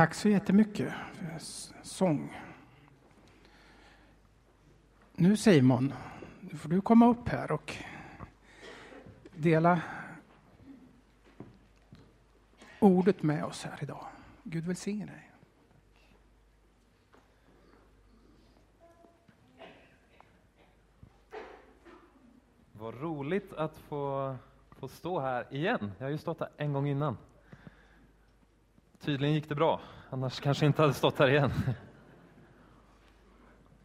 Tack så jättemycket för sång. Nu Simon, nu får du komma upp här och dela ordet med oss här idag. Gud välsigne dig. Vad roligt att få, få stå här igen. Jag har ju stått här en gång innan. Tydligen gick det bra, annars kanske inte hade stått här igen.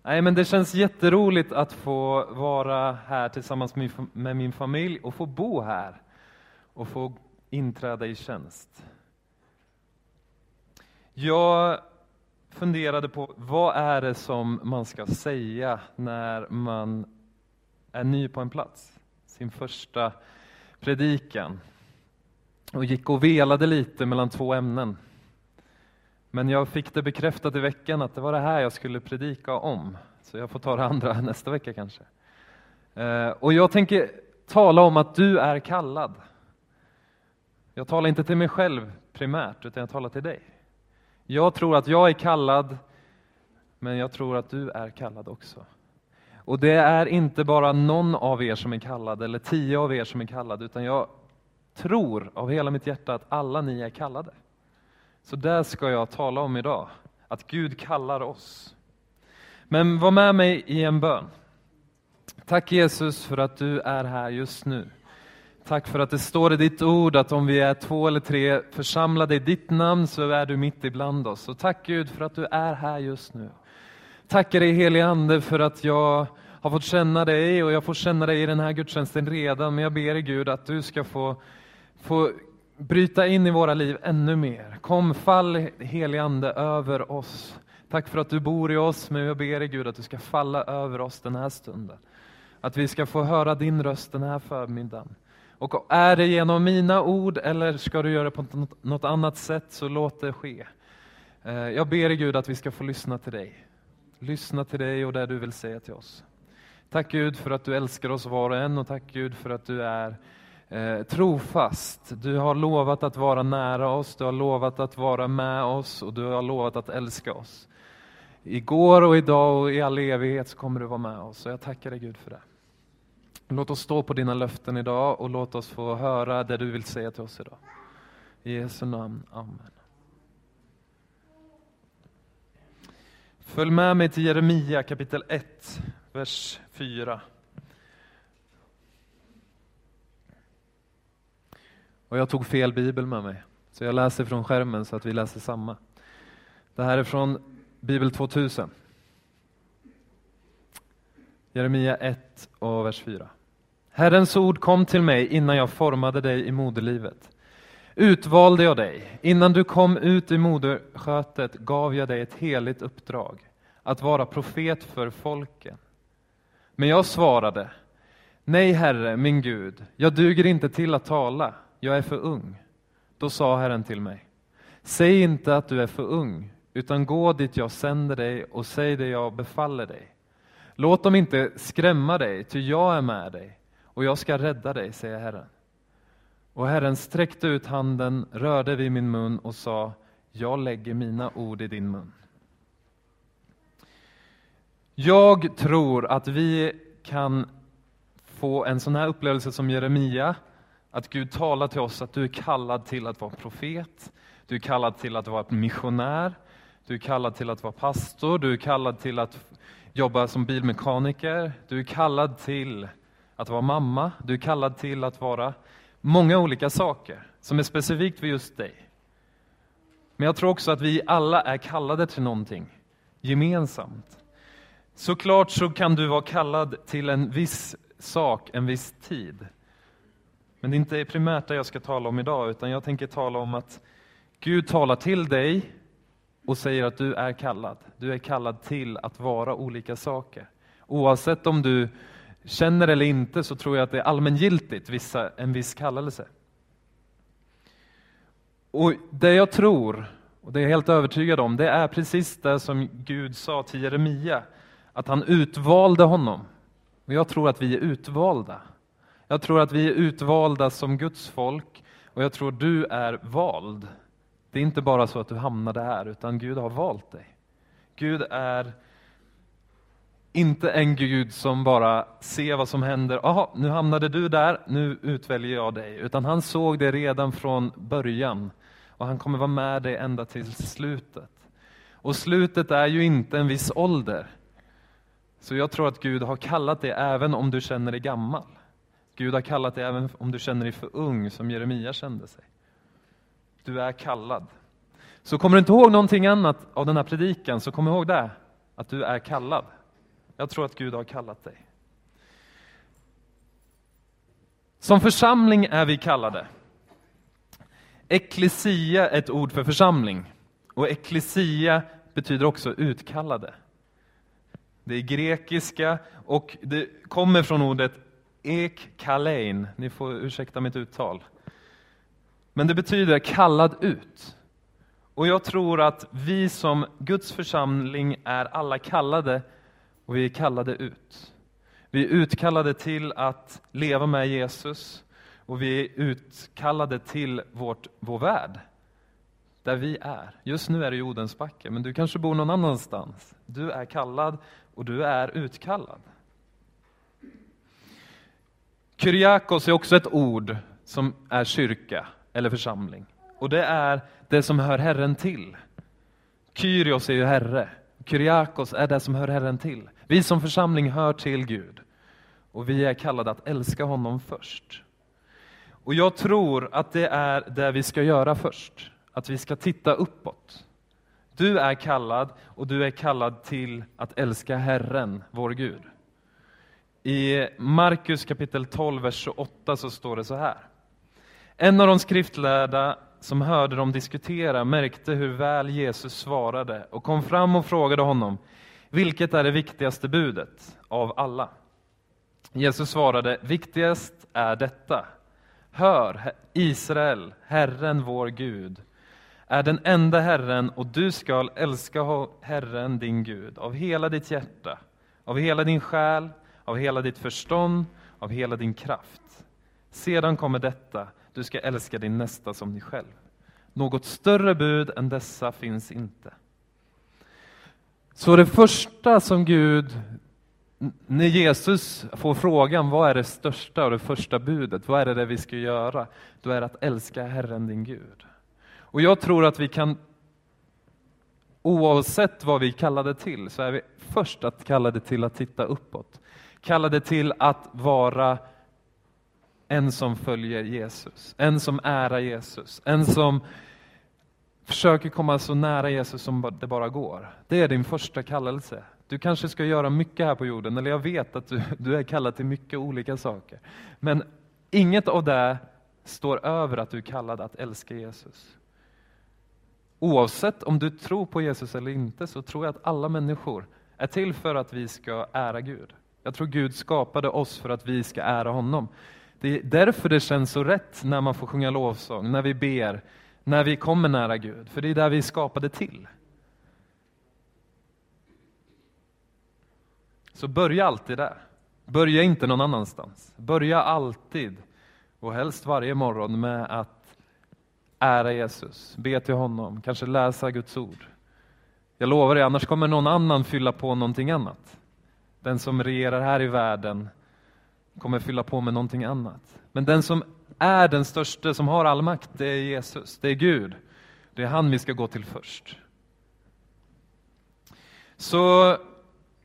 Nej, men det känns jätteroligt att få vara här tillsammans med min familj och få bo här och få inträda i tjänst. Jag funderade på vad är det som man ska säga när man är ny på en plats. Sin första predikan. Och gick och velade lite mellan två ämnen. Men jag fick det bekräftat i veckan att det var det här jag skulle predika om. Så jag får ta det andra nästa vecka kanske. Eh, och jag tänker tala om att du är kallad. Jag talar inte till mig själv primärt, utan jag talar till dig. Jag tror att jag är kallad, men jag tror att du är kallad också. Och det är inte bara någon av er som är kallad, eller tio av er som är kallade, utan jag tror av hela mitt hjärta att alla ni är kallade. Så där ska jag tala om idag, att Gud kallar oss. Men var med mig i en bön. Tack Jesus för att du är här just nu. Tack för att det står i ditt ord att om vi är två eller tre församlade i ditt namn så är du mitt ibland oss. Och tack Gud för att du är här just nu. Tackar dig helige Ande för att jag har fått känna dig och jag får känna dig i den här gudstjänsten redan. Men jag ber dig Gud att du ska få, få bryta in i våra liv ännu mer. Kom fall helig Ande över oss. Tack för att du bor i oss, men jag ber dig Gud att du ska falla över oss den här stunden. Att vi ska få höra din röst den här förmiddagen. Och är det genom mina ord eller ska du göra det på något annat sätt så låt det ske. Eh, jag ber dig Gud att vi ska få lyssna till dig. Lyssna till dig och det du vill säga till oss. Tack Gud för att du älskar oss var och en och tack Gud för att du är eh, trofast. Du har lovat att vara nära oss, du har lovat att vara med oss och du har lovat att älska oss. Igår och idag och i all evighet så kommer du vara med oss och jag tackar dig Gud för det. Låt oss stå på dina löften idag och låt oss få höra det du vill säga till oss idag. I Jesu namn. Amen. Följ med mig till Jeremia kapitel 1, vers 4. Och jag tog fel bibel med mig, så jag läser från skärmen så att vi läser samma. Det här är från Bibel 2000. Jeremia 1 och vers 4. Herrens ord kom till mig innan jag formade dig i moderlivet. Utvalde jag dig, innan du kom ut i moderskötet gav jag dig ett heligt uppdrag, att vara profet för folken. Men jag svarade, nej Herre, min Gud, jag duger inte till att tala, jag är för ung. Då sa Herren till mig, säg inte att du är för ung, utan gå dit jag sänder dig och säg det jag befaller dig. Låt dem inte skrämma dig, ty jag är med dig och jag ska rädda dig, säger Herren. Och Herren sträckte ut handen, rörde vid min mun och sa, jag lägger mina ord i din mun. Jag tror att vi kan få en sån här upplevelse som Jeremia, att Gud talar till oss att du är kallad till att vara profet, du är kallad till att vara missionär, du är kallad till att vara pastor, du är kallad till att jobba som bilmekaniker, du är kallad till att vara mamma, du är kallad till att vara många olika saker som är specifikt för just dig. Men jag tror också att vi alla är kallade till någonting gemensamt. Såklart så kan du vara kallad till en viss sak, en viss tid. Men det är inte primärt det jag ska tala om idag, utan jag tänker tala om att Gud talar till dig och säger att du är kallad. Du är kallad till att vara olika saker. Oavsett om du känner eller inte så tror jag att det är allmängiltigt, vissa, en viss kallelse. Och Det jag tror, och det är jag helt övertygad om, det är precis det som Gud sa till Jeremia, att han utvalde honom. Och Jag tror att vi är utvalda. Jag tror att vi är utvalda som Guds folk och jag tror du är vald. Det är inte bara så att du hamnade här, utan Gud har valt dig. Gud är inte en Gud som bara ser vad som händer. Jaha, nu hamnade du där, nu utväljer jag dig. Utan han såg det redan från början. Och han kommer vara med dig ända till slutet. Och slutet är ju inte en viss ålder. Så jag tror att Gud har kallat dig även om du känner dig gammal. Gud har kallat dig även om du känner dig för ung, som Jeremia kände sig. Du är kallad. Så kommer du inte ihåg någonting annat av den här predikan, så kom ihåg det, att du är kallad. Jag tror att Gud har kallat dig. Som församling är vi kallade. Ekklesia är ett ord för församling. Och ekklesia betyder också utkallade. Det är grekiska och det kommer från ordet Ek-Kalein, Ni får ursäkta mitt uttal. Men det betyder kallad ut. Och jag tror att vi som Guds församling är alla kallade och vi är kallade ut. Vi är utkallade till att leva med Jesus och vi är utkallade till vårt, vår värld, där vi är. Just nu är det i Odensbacke, men du kanske bor någon annanstans. Du är kallad och du är utkallad. Kyriakos är också ett ord som är kyrka eller församling. Och det är det som hör Herren till. Kyrios är ju Herre. Kyriakos är det som hör Herren till. Vi som församling hör till Gud. Och vi är kallade att älska honom först. Och jag tror att det är det vi ska göra först. Att vi ska titta uppåt. Du är kallad och du är kallad till att älska Herren, vår Gud. I Markus kapitel 12, vers 28 så står det så här. En av de skriftlärda som hörde dem diskutera märkte hur väl Jesus svarade och kom fram och frågade honom, vilket är det viktigaste budet av alla? Jesus svarade, viktigast är detta. Hör, Israel, Herren vår Gud är den enda Herren och du skall älska Herren din Gud av hela ditt hjärta, av hela din själ, av hela ditt förstånd, av hela din kraft. Sedan kommer detta, du ska älska din nästa som dig själv. Något större bud än dessa finns inte. Så det första som Gud, när Jesus får frågan vad är det största och det första budet, vad är det, det vi ska göra? Då är det att älska Herren din Gud. Och jag tror att vi kan, oavsett vad vi kallar det till, så är vi först att kalla det till att titta uppåt. Kalla det till att vara en som följer Jesus, en som ärar Jesus, en som försöker komma så nära Jesus som det bara går. Det är din första kallelse. Du kanske ska göra mycket här på jorden, eller jag vet att du, du är kallad till mycket olika saker. Men inget av det står över att du är kallad att älska Jesus. Oavsett om du tror på Jesus eller inte så tror jag att alla människor är till för att vi ska ära Gud. Jag tror Gud skapade oss för att vi ska ära honom. Det är därför det känns så rätt när man får sjunga lovsång, när vi ber, när vi kommer nära Gud. För det är där vi är skapade till. Så börja alltid där. Börja inte någon annanstans. Börja alltid, och helst varje morgon, med att ära Jesus, be till honom, kanske läsa Guds ord. Jag lovar dig, annars kommer någon annan fylla på någonting annat. Den som regerar här i världen kommer fylla på med någonting annat. Men den som är den största, som har all makt, det är Jesus, det är Gud. Det är han vi ska gå till först. Så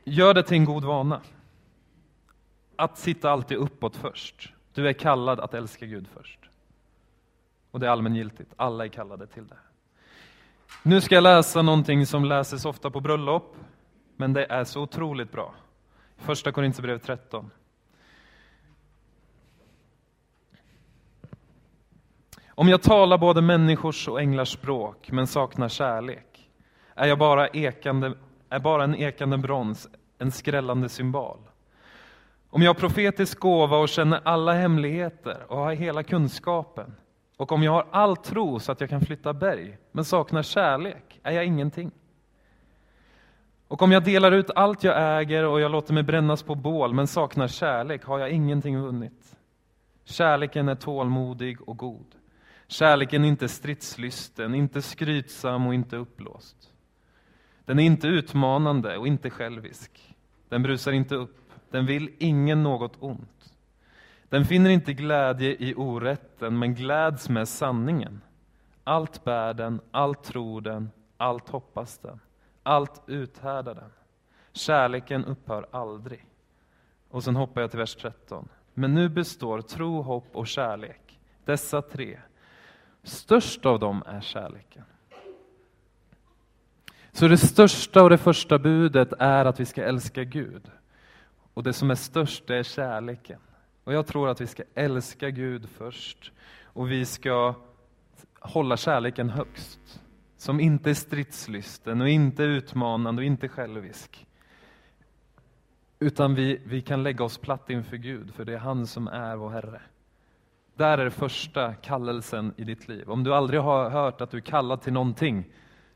gör det till en god vana. Att sitta alltid uppåt först. Du är kallad att älska Gud först. Och det är allmängiltigt, alla är kallade till det. Nu ska jag läsa någonting som läses ofta på bröllop, men det är så otroligt bra. Första Korinthierbrevet 13. Om jag talar både människors och änglars språk men saknar kärlek är jag bara, ekande, är bara en ekande brons, en skrällande symbol. Om jag har profetisk gåva och känner alla hemligheter och har hela kunskapen och om jag har all tro så att jag kan flytta berg men saknar kärlek är jag ingenting. Och om jag delar ut allt jag äger och jag låter mig brännas på bål men saknar kärlek har jag ingenting vunnit. Kärleken är tålmodig och god. Kärleken är inte stridslysten, inte skrytsam och inte uppblåst. Den är inte utmanande och inte självisk. Den brusar inte upp, den vill ingen något ont. Den finner inte glädje i orätten, men gläds med sanningen. Allt bär den, allt tror den, allt hoppas den, allt uthärdar den. Kärleken upphör aldrig. Och sen hoppar jag till vers 13. Men nu består tro, hopp och kärlek, dessa tre. Störst av dem är kärleken. Så det största och det första budet är att vi ska älska Gud. Och det som är störst, det är kärleken. Och jag tror att vi ska älska Gud först. Och vi ska hålla kärleken högst. Som inte är stridslysten och inte utmanande och inte självisk. Utan vi, vi kan lägga oss platt inför Gud, för det är han som är vår Herre. Där är första kallelsen i ditt liv. Om du aldrig har hört att du är kallad till någonting,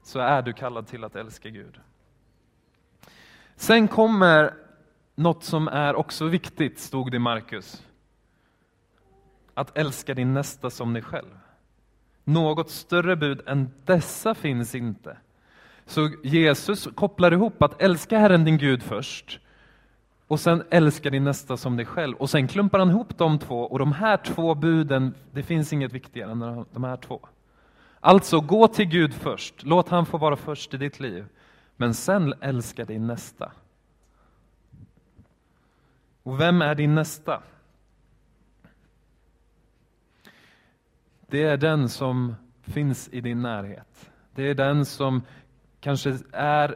så är du kallad till att älska Gud. Sen kommer något som är också viktigt, stod det i Markus. Att älska din nästa som dig själv. Något större bud än dessa finns inte. Så Jesus kopplar ihop att älska Herren din Gud först, och sen älska din nästa som dig själv. Och sen klumpar han ihop de två, och de här två buden, det finns inget viktigare än de här två. Alltså, gå till Gud först, låt han få vara först i ditt liv. Men sen älska din nästa. Och vem är din nästa? Det är den som finns i din närhet. Det är den som kanske är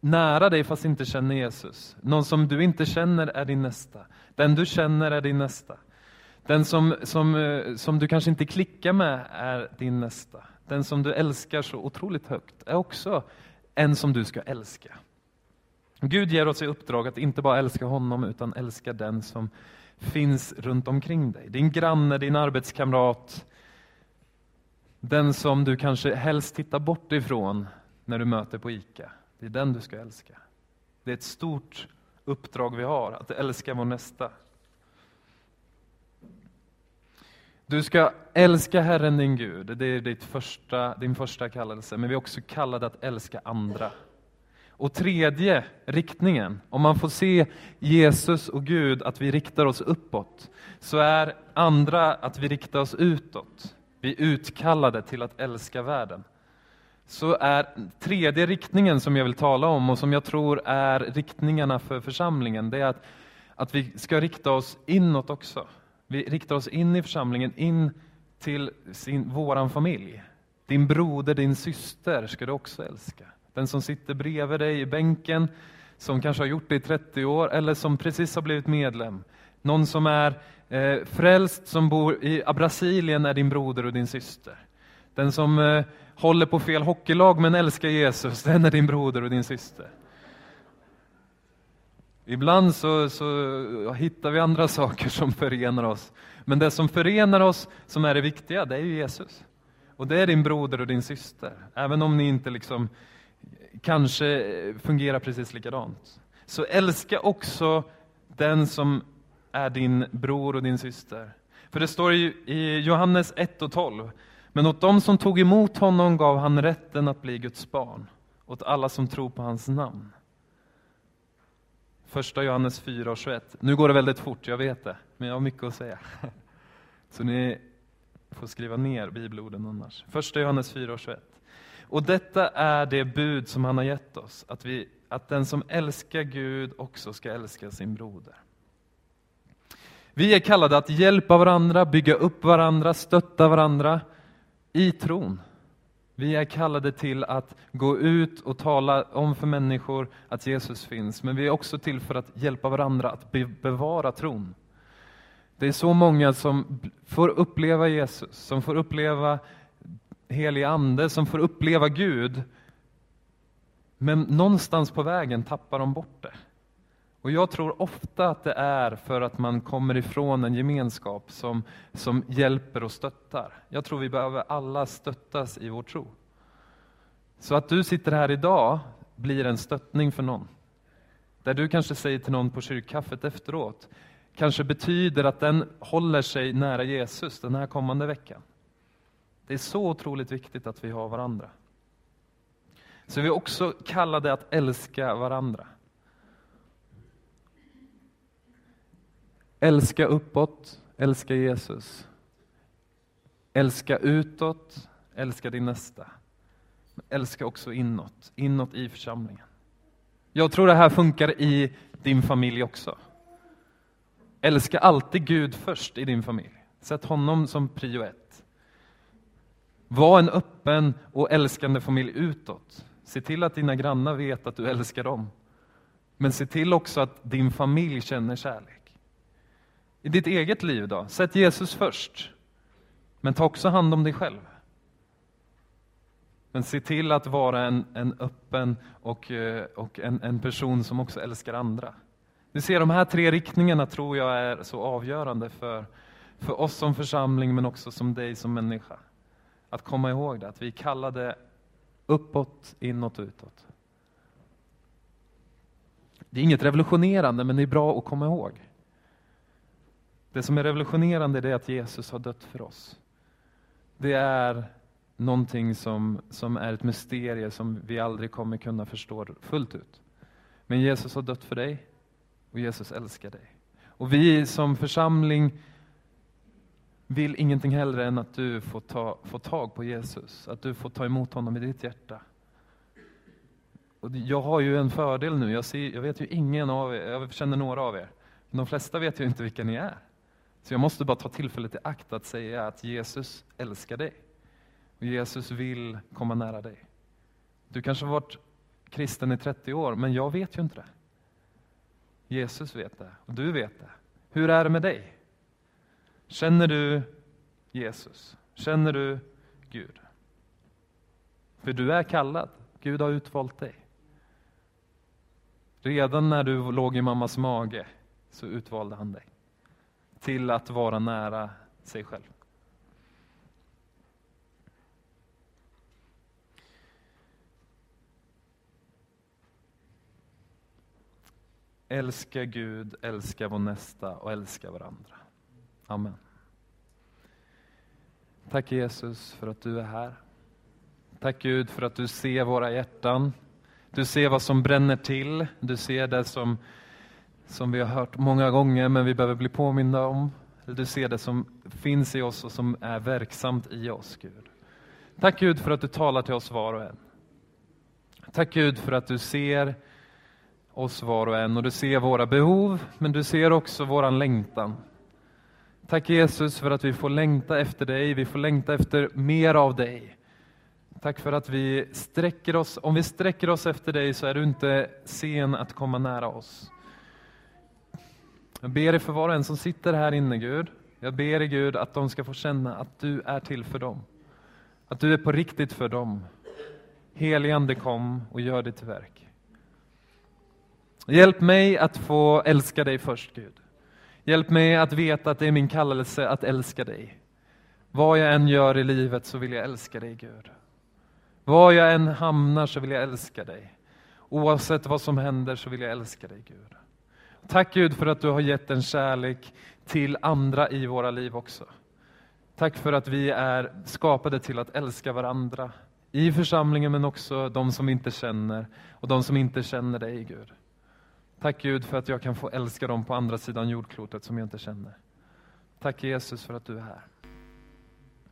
nära dig fast inte känner Jesus. Någon som du inte känner är din nästa. Den du känner är din nästa. Den som, som, eh, som du kanske inte klickar med är din nästa. Den som du älskar så otroligt högt är också en som du ska älska. Gud ger oss i uppdrag att inte bara älska honom utan älska den som finns runt omkring dig. Din granne, din arbetskamrat, den som du kanske helst tittar bort ifrån när du möter på ICA. Det är den du ska älska. Det är ett stort uppdrag vi har, att älska vår nästa. Du ska älska Herren din Gud, det är ditt första, din första kallelse, men vi är också kallade att älska andra. Och tredje riktningen, om man får se Jesus och Gud, att vi riktar oss uppåt, så är andra att vi riktar oss utåt. Vi är utkallade till att älska världen så är tredje riktningen som jag vill tala om och som jag tror är riktningarna för församlingen, det är att, att vi ska rikta oss inåt också. Vi riktar oss in i församlingen, in till sin, våran familj. Din broder, din syster ska du också älska. Den som sitter bredvid dig i bänken, som kanske har gjort det i 30 år eller som precis har blivit medlem. Någon som är eh, frälst, som bor i Brasilien är din broder och din syster. Den som eh, håller på fel hockeylag men älskar Jesus, den är din broder och din syster. Ibland så, så hittar vi andra saker som förenar oss. Men det som förenar oss, som är det viktiga, det är ju Jesus. Och det är din broder och din syster. Även om ni inte liksom kanske eh, fungerar precis likadant. Så älska också den som är din bror och din syster. För det står i Johannes 1 och 12 men åt dem som tog emot honom gav han rätten att bli Guds barn, åt alla som tror på hans namn. Första Johannes 4 och 21. Nu går det väldigt fort, jag vet det, men jag har mycket att säga. Så ni får skriva ner bibelorden annars. Första Johannes 4 och 21. Och detta är det bud som han har gett oss, att, vi, att den som älskar Gud också ska älska sin broder. Vi är kallade att hjälpa varandra, bygga upp varandra, stötta varandra, i tron. Vi är kallade till att gå ut och tala om för människor att Jesus finns, men vi är också till för att hjälpa varandra att bevara tron. Det är så många som får uppleva Jesus, som får uppleva helig ande, som får uppleva Gud, men någonstans på vägen tappar de bort det. Och jag tror ofta att det är för att man kommer ifrån en gemenskap som, som hjälper och stöttar. Jag tror vi behöver alla stöttas i vår tro. Så att du sitter här idag blir en stöttning för någon. Där du kanske säger till någon på kyrkkaffet efteråt, kanske betyder att den håller sig nära Jesus den här kommande veckan. Det är så otroligt viktigt att vi har varandra. Så vi är också kallade att älska varandra. Älska uppåt, älska Jesus. Älska utåt, älska din nästa. Men älska också inåt, inåt i församlingen. Jag tror det här funkar i din familj också. Älska alltid Gud först i din familj. Sätt honom som prio ett. Var en öppen och älskande familj utåt. Se till att dina grannar vet att du älskar dem. Men se till också att din familj känner kärlek. I ditt eget liv då, sätt Jesus först. Men ta också hand om dig själv. Men se till att vara en, en öppen och, eh, och en, en person som också älskar andra. Du ser, de här tre riktningarna tror jag är så avgörande för, för oss som församling, men också som dig som människa. Att komma ihåg det, att vi är kallade uppåt, inåt och utåt. Det är inget revolutionerande, men det är bra att komma ihåg. Det som är revolutionerande är att Jesus har dött för oss. Det är någonting som, som är ett mysterium som vi aldrig kommer kunna förstå fullt ut. Men Jesus har dött för dig och Jesus älskar dig. Och vi som församling vill ingenting hellre än att du får, ta, får tag på Jesus, att du får ta emot honom i ditt hjärta. Och jag har ju en fördel nu, jag, ser, jag vet ju ingen av er, jag känner några av er, men de flesta vet ju inte vilka ni är. Så jag måste bara ta tillfället i akt att säga att Jesus älskar dig. Och Jesus vill komma nära dig. Du kanske har varit kristen i 30 år, men jag vet ju inte det. Jesus vet det, och du vet det. Hur är det med dig? Känner du Jesus? Känner du Gud? För du är kallad. Gud har utvalt dig. Redan när du låg i mammas mage så utvalde han dig till att vara nära sig själv. Älska Gud, älska vår nästa och älska varandra. Amen. Tack Jesus för att du är här. Tack Gud för att du ser våra hjärtan. Du ser vad som bränner till. Du ser det som, som vi har hört många gånger men vi behöver bli påminda om. Du ser det som finns i oss och som är verksamt i oss Gud. Tack Gud för att du talar till oss var och en. Tack Gud för att du ser oss var och en och du ser våra behov men du ser också våran längtan. Tack Jesus för att vi får längta efter dig, vi får längta efter mer av dig. Tack för att vi sträcker oss, om vi sträcker oss efter dig så är du inte sen att komma nära oss. Jag ber dig för var och en som sitter här inne Gud. Jag ber dig Gud att de ska få känna att du är till för dem. Att du är på riktigt för dem. Heligande kom och gör ditt verk. Hjälp mig att få älska dig först Gud. Hjälp mig att veta att det är min kallelse att älska dig. Vad jag än gör i livet så vill jag älska dig Gud. Var jag än hamnar så vill jag älska dig. Oavsett vad som händer så vill jag älska dig Gud. Tack Gud för att du har gett en kärlek till andra i våra liv också. Tack för att vi är skapade till att älska varandra i församlingen men också de som vi inte känner och de som inte känner dig Gud. Tack Gud för att jag kan få älska dem på andra sidan jordklotet som jag inte känner. Tack Jesus för att du är här.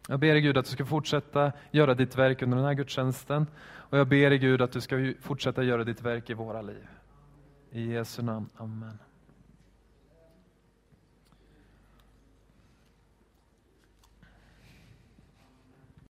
Jag ber dig Gud att du ska fortsätta göra ditt verk under den här gudstjänsten. Och jag ber dig Gud att du ska fortsätta göra ditt verk i våra liv. I Jesu namn. Amen.